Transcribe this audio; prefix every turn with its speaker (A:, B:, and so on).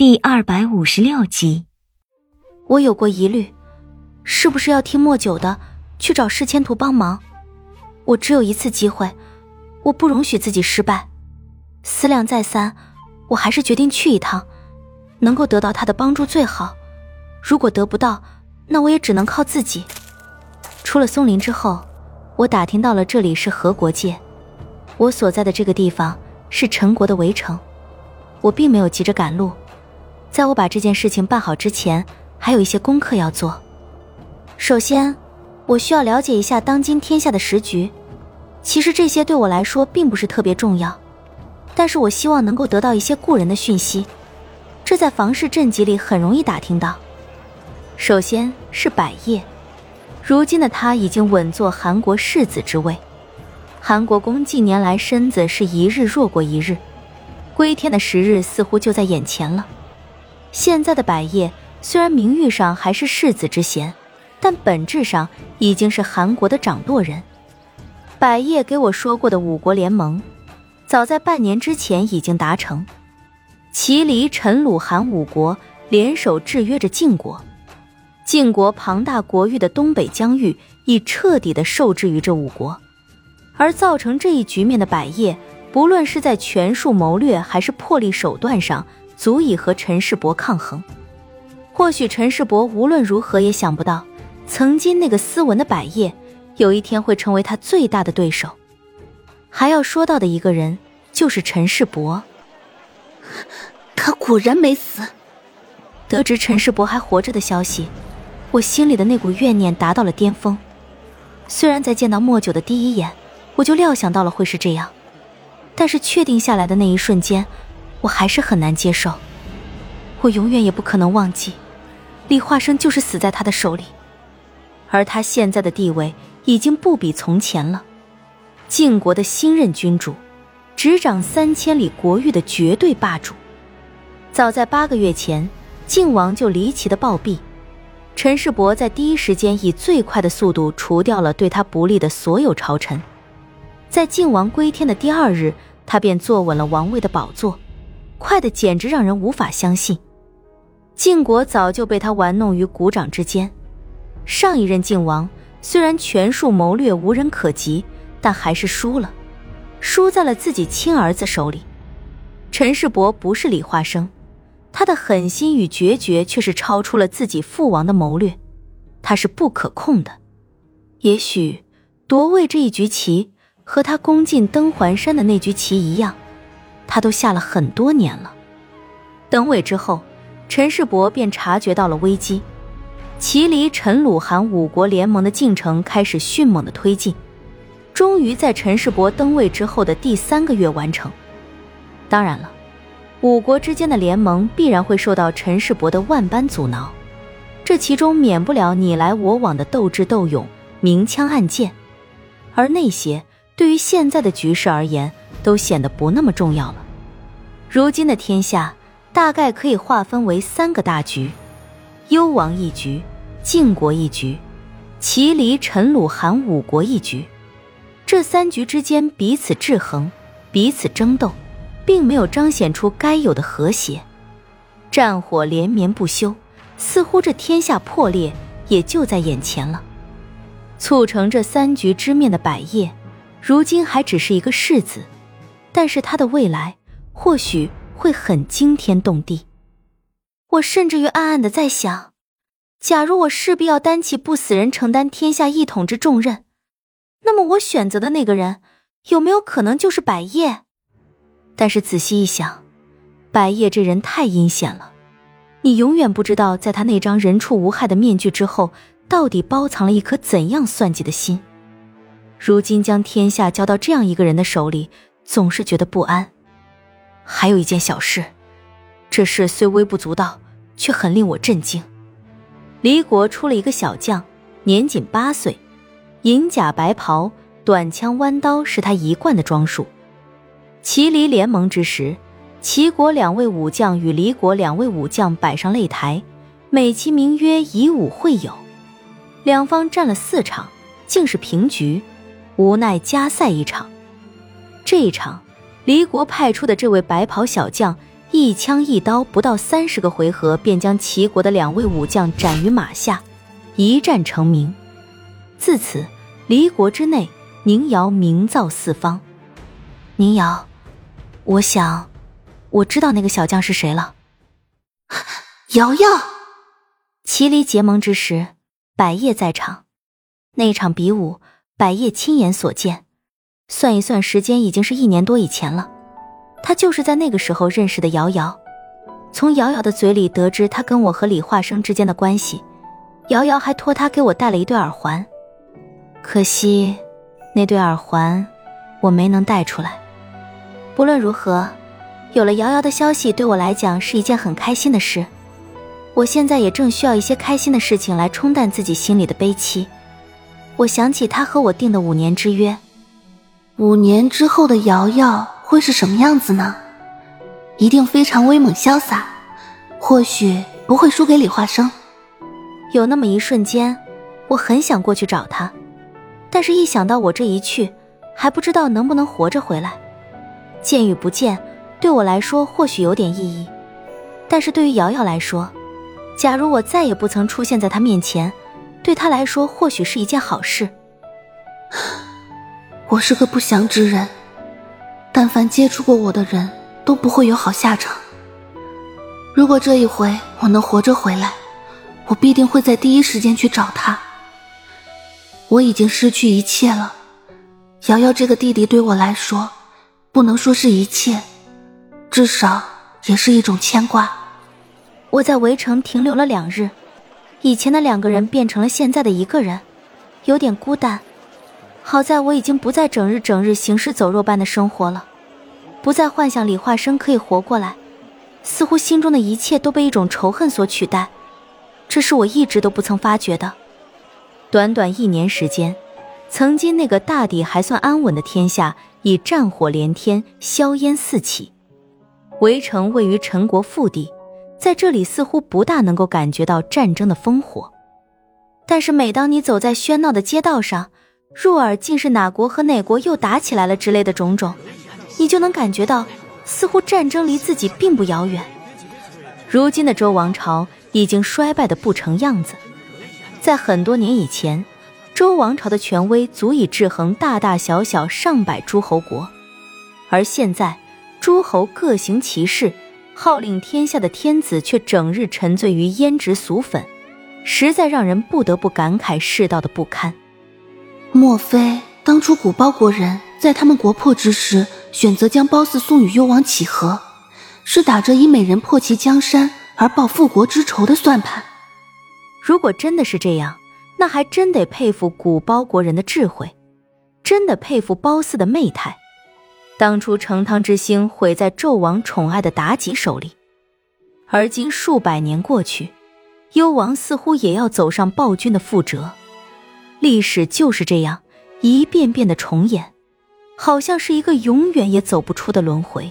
A: 第二百五十六集，
B: 我有过疑虑，是不是要听莫九的去找世千图帮忙？我只有一次机会，我不容许自己失败。思量再三，我还是决定去一趟，能够得到他的帮助最好。如果得不到，那我也只能靠自己。出了松林之后，我打听到了这里是何国界，我所在的这个地方是陈国的围城。我并没有急着赶路。在我把这件事情办好之前，还有一些功课要做。首先，我需要了解一下当今天下的时局。其实这些对我来说并不是特别重要，但是我希望能够得到一些故人的讯息。这在房氏镇集里很容易打听到。首先是百叶，如今的他已经稳坐韩国世子之位。韩国公近年来身子是一日弱过一日，归天的时日似乎就在眼前了。现在的百叶虽然名誉上还是世子之贤，但本质上已经是韩国的掌舵人。百叶给我说过的五国联盟，早在半年之前已经达成。齐、黎、陈、鲁、韩五国联手制约着晋国，晋国庞大国域的东北疆域已彻底的受制于这五国，而造成这一局面的百叶，不论是在权术谋略还是魄力手段上。足以和陈世伯抗衡。或许陈世伯无论如何也想不到，曾经那个斯文的百叶，有一天会成为他最大的对手。还要说到的一个人，就是陈世伯。
C: 他果然没死。
B: 得知陈世伯还活着的消息，我心里的那股怨念达到了巅峰。虽然在见到莫九的第一眼，我就料想到了会是这样，但是确定下来的那一瞬间。我还是很难接受，我永远也不可能忘记，李化生就是死在他的手里，而他现在的地位已经不比从前了，晋国的新任君主，执掌三千里国域的绝对霸主。早在八个月前，晋王就离奇的暴毙，陈世伯在第一时间以最快的速度除掉了对他不利的所有朝臣，在晋王归天的第二日，他便坐稳了王位的宝座。快的简直让人无法相信，晋国早就被他玩弄于股掌之间。上一任晋王虽然权术谋略无人可及，但还是输了，输在了自己亲儿子手里。陈世伯不是李化生，他的狠心与决绝却是超出了自己父王的谋略，他是不可控的。也许夺位这一局棋和他攻进登环山的那局棋一样。他都下了很多年了。登位之后，陈世伯便察觉到了危机，齐、黎、陈、鲁、韩五国联盟的进程开始迅猛的推进，终于在陈世伯登位之后的第三个月完成。当然了，五国之间的联盟必然会受到陈世伯的万般阻挠，这其中免不了你来我往的斗智斗勇、明枪暗箭，而那些对于现在的局势而言，都显得不那么重要了。如今的天下大概可以划分为三个大局：幽王一局，晋国一局，齐、黎、陈、鲁、韩五国一局。这三局之间彼此制衡，彼此争斗，并没有彰显出该有的和谐，战火连绵不休，似乎这天下破裂也就在眼前了。促成这三局之面的百叶，如今还只是一个世子。但是他的未来或许会很惊天动地。我甚至于暗暗的在想，假如我势必要担起不死人承担天下一统之重任，那么我选择的那个人有没有可能就是百叶？但是仔细一想，百叶这人太阴险了，你永远不知道在他那张人畜无害的面具之后，到底包藏了一颗怎样算计的心。如今将天下交到这样一个人的手里。总是觉得不安。还有一件小事，这事虽微不足道，却很令我震惊。离国出了一个小将，年仅八岁，银甲白袍，短枪弯刀是他一贯的装束。齐离联盟之时，齐国两位武将与离国两位武将摆上擂台，美其名曰以武会友。两方战了四场，竟是平局，无奈加赛一场。这一场，离国派出的这位白袍小将一枪一刀，不到三十个回合，便将齐国的两位武将斩于马下，一战成名。自此，离国之内，宁瑶名噪四方。宁瑶，我想，我知道那个小将是谁了。
C: 瑶瑶，
B: 齐离结盟之时，百叶在场。那场比武，百叶亲眼所见。算一算时间，已经是一年多以前了。他就是在那个时候认识的瑶瑶，从瑶瑶的嘴里得知他跟我和李化生之间的关系。瑶瑶还托他给我带了一对耳环，可惜那对耳环我没能带出来。不论如何，有了瑶瑶的消息，对我来讲是一件很开心的事。我现在也正需要一些开心的事情来冲淡自己心里的悲戚。我想起他和我定的五年之约，
C: 五年之后的瑶瑶。会是什么样子呢？一定非常威猛潇洒，或许不会输给李化生。
B: 有那么一瞬间，我很想过去找他，但是一想到我这一去，还不知道能不能活着回来，见与不见，对我来说或许有点意义，但是对于瑶瑶来说，假如我再也不曾出现在她面前，对她来说或许是一件好事。
C: 我是个不祥之人。但凡接触过我的人都不会有好下场。如果这一回我能活着回来，我必定会在第一时间去找他。我已经失去一切了，瑶瑶这个弟弟对我来说，不能说是一切，至少也是一种牵挂。
B: 我在围城停留了两日，以前的两个人变成了现在的一个人，有点孤单。好在我已经不再整日整日行尸走肉般的生活了，不再幻想李化生可以活过来，似乎心中的一切都被一种仇恨所取代，这是我一直都不曾发觉的。短短一年时间，曾经那个大抵还算安稳的天下，已战火连天，硝烟四起。围城位于陈国腹地，在这里似乎不大能够感觉到战争的烽火，但是每当你走在喧闹的街道上，入耳竟是哪国和哪国又打起来了之类的种种，你就能感觉到，似乎战争离自己并不遥远。如今的周王朝已经衰败的不成样子，在很多年以前，周王朝的权威足以制衡大大小小上百诸侯国，而现在诸侯各行其事，号令天下的天子却整日沉醉于胭脂俗粉，实在让人不得不感慨世道的不堪。
C: 莫非当初古包国人在他们国破之时，选择将褒姒送与幽王乞和，是打着以美人破其江山而报复国之仇的算盘？
B: 如果真的是这样，那还真得佩服古包国人的智慧，真的佩服褒姒的媚态。当初成汤之星毁在纣王宠爱的妲己手里，而今数百年过去，幽王似乎也要走上暴君的覆辙。历史就是这样，一遍遍的重演，好像是一个永远也走不出的轮回。